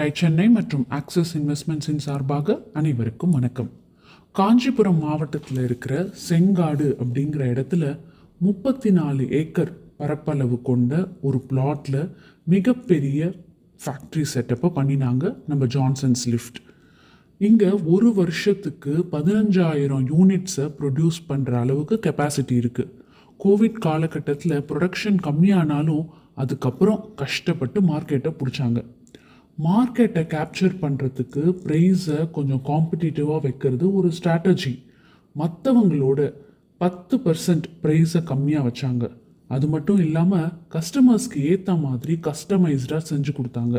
Tie Chennai மற்றும் axis இன்வெஸ்ட்மெண்ட்ஸின் சார்பாக அனைவருக்கும் வணக்கம். காஞ்சிபுரம் மாவட்டத்தில் இருக்கிற செங்காடு அப்படிங்கிற இடத்துல முப்பத்தி நாலு ஏக்கர் பரப்பளவு கொண்ட ஒரு பிளாட்டில் மிகப்பெரிய ஃபேக்ட்ரி செட்டப்பை பண்ணினாங்க நம்ம ஜான்சன்ஸ் லிஃப்ட் இங்கே ஒரு வருஷத்துக்கு பதினஞ்சாயிரம் யூனிட்ஸை ப்ரொடியூஸ் பண்ணுற அளவுக்கு கெப்பாசிட்டி இருக்குது கோவிட் காலகட்டத்தில் ப்ரொடக்ஷன் கம்மியானாலும் அதுக்கப்புறம் கஷ்டப்பட்டு மார்க்கெட்டை பிடிச்சாங்க. மார்க்கெட்டை கேப்சர் பண்ணுறதுக்கு ப்ரைஸை கொஞ்சம் காம்படிட்டிவாக வைக்கிறது ஒரு ஸ்ட்ராட்டஜி மற்றவங்களோட பத்து பர்சன்ட் ப்ரைஸை கம்மியாக வச்சாங்க. அது மட்டும் இல்லாமல் கஸ்டமர்ஸ்க்கு ஏற்ற மாதிரி கஸ்டமைஸ்டாக செஞ்சு கொடுத்தாங்க.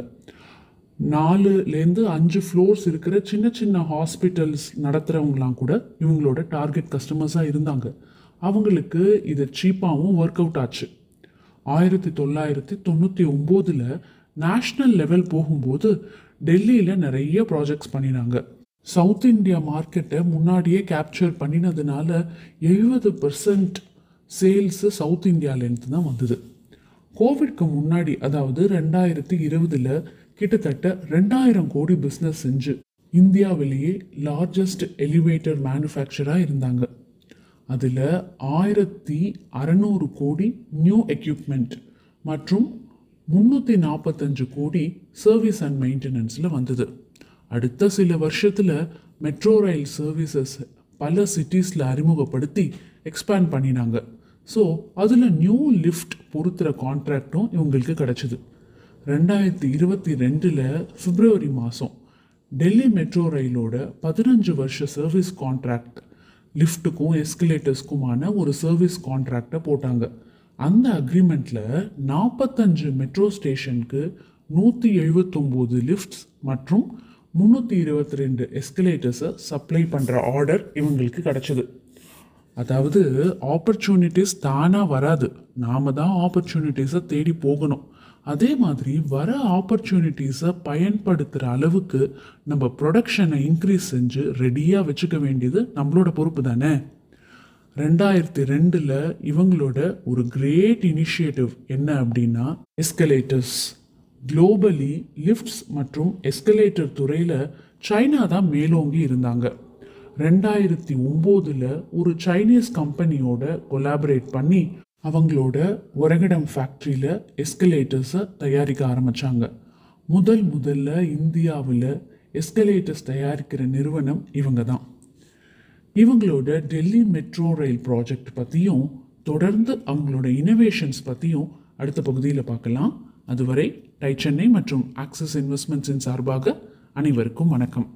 நாலுலேருந்து அஞ்சு ஃப்ளோர்ஸ் இருக்கிற சின்ன சின்ன ஹாஸ்பிட்டல்ஸ் நடத்துகிறவங்களாம் கூட இவங்களோட டார்கெட் கஸ்டமர்ஸாக இருந்தாங்க. அவங்களுக்கு இது சீப்பாகவும் ஒர்க் அவுட் ஆச்சு. ஆயிரத்தி தொள்ளாயிரத்தி தொண்ணூற்றி ஒம்போதில் நேஷ்னல் லெவல் போகும்போது டெல்லியில் நிறைய ப்ராஜெக்ட்ஸ் பண்ணினாங்க. சவுத் இந்தியா மார்க்கெட்டை முன்னாடியே கேப்சர் பண்ணினதுனால எழுபது பர்சன்ட் சேல்ஸு சவுத் இந்தியாவிலேருந்து தான் வந்தது. கோவிட்க்கு முன்னாடி அதாவது ரெண்டாயிரத்தி இருபதில் கிட்டத்தட்ட ரெண்டாயிரம் கோடி பிஸ்னஸ் செஞ்சு இந்தியாவிலேயே லார்ஜஸ்ட் எலிவேட்டர் மேனுஃபேக்சராக இருந்தாங்க. அதில் ஆயிரத்தி அறநூறு கோடி நியூ எக்யூப்மெண்ட் மற்றும் முந்நூற்றி நாற்பத்தஞ்சு கோடி சர்வீஸ் அண்ட் மெயின்டெனன்ஸில் வந்தது. அடுத்த சில வருஷத்தில் மெட்ரோ ரயில் சர்வீசஸ் பல சிட்டிஸில் அறிமுகப்படுத்தி எக்ஸ்பேண்ட் பண்ணினாங்க. ஸோ அதில் நியூ லிஃப்ட் பொறுத்துகிற கான்ட்ராக்டும் இவங்களுக்கு கிடச்சிது. ரெண்டாயிரத்தி இருபத்தி ரெண்டில் பிப்ரவரி மாதம் டெல்லி மெட்ரோ ரயிலோட பதினஞ்சு வருஷ சர்வீஸ் கான்ட்ராக்ட் லிஃப்ட்டுக்கும் எஸ்கலேட்டர்ஸ்க்குமான ஒரு சர்வீஸ் கான்ட்ராக்டை போட்டாங்க. அந்த அக்ரிமெண்ட்டில் நாற்பத்தஞ்சு மெட்ரோ ஸ்டேஷனுக்கு நூற்றி எழுபத்தொம்போது லிஃப்ட்ஸ் மற்றும் முந்நூற்றி இருபத்தி ரெண்டு எஸ்கலேட்டர்ஸை சப்ளை பண்ணுற ஆர்டர் இவங்களுக்கு கிடச்சிது. அதாவது ஆப்பர்ச்சுனிட்டிஸ் தானாக வராது. நாம தான் ஆப்பர்ச்சுனிட்டிஸை தேடி போகணும். அதே மாதிரி வர ஆப்பர்ச்சுனிட்டிஸை பயன்படுத்துகிற அளவுக்கு நம்ம ப்ரொடக்ஷனை இன்க்ரீஸ் செஞ்சு ரெடியாக வச்சுக்க வேண்டியது நம்மளோட பொறுப்பு தானே? ரெண்டாயிரத்தி ரெண்டில் இவங்களோட ஒரு கிரேட் இனிஷியேட்டிவ் என்ன அப்படின்னா எஸ்கலேட்டர்ஸ் குளோபலி லிஃப்ட்ஸ் மற்றும் எஸ்கலேட்டர் துறையில் சைனா தான் மேலோங்கி இருந்தாங்க. ரெண்டாயிரத்தி ஒம்போதில் ஒரு சைனீஸ் கம்பெனியோட கொலாபரேட் பண்ணி அவங்களோட ஒரகடம் ஃபேக்ட்ரியில் எஸ்கலேட்டர்ஸை தயாரிக்க ஆரம்பித்தாங்க முதல் முதல்ல இந்தியாவில் எஸ்கலேட்டர்ஸ் தயாரிக்கிற நிறுவனம் இவங்க தான். இவங்களோட டெல்லி மெட்ரோ ரயில் ப்ராஜெக்ட் பற்றியும் தொடர்ந்து அவங்களோட இனோவேஷன்ஸ் பற்றியும் அடுத்த பகுதியில் பார்க்கலாம். அதுவரை டை சென்னை மற்றும் ஆக்சிஸ் இன்வெஸ்ட்மெண்ட்ஸின் சார்பாக அனைவருக்கும் வணக்கம்.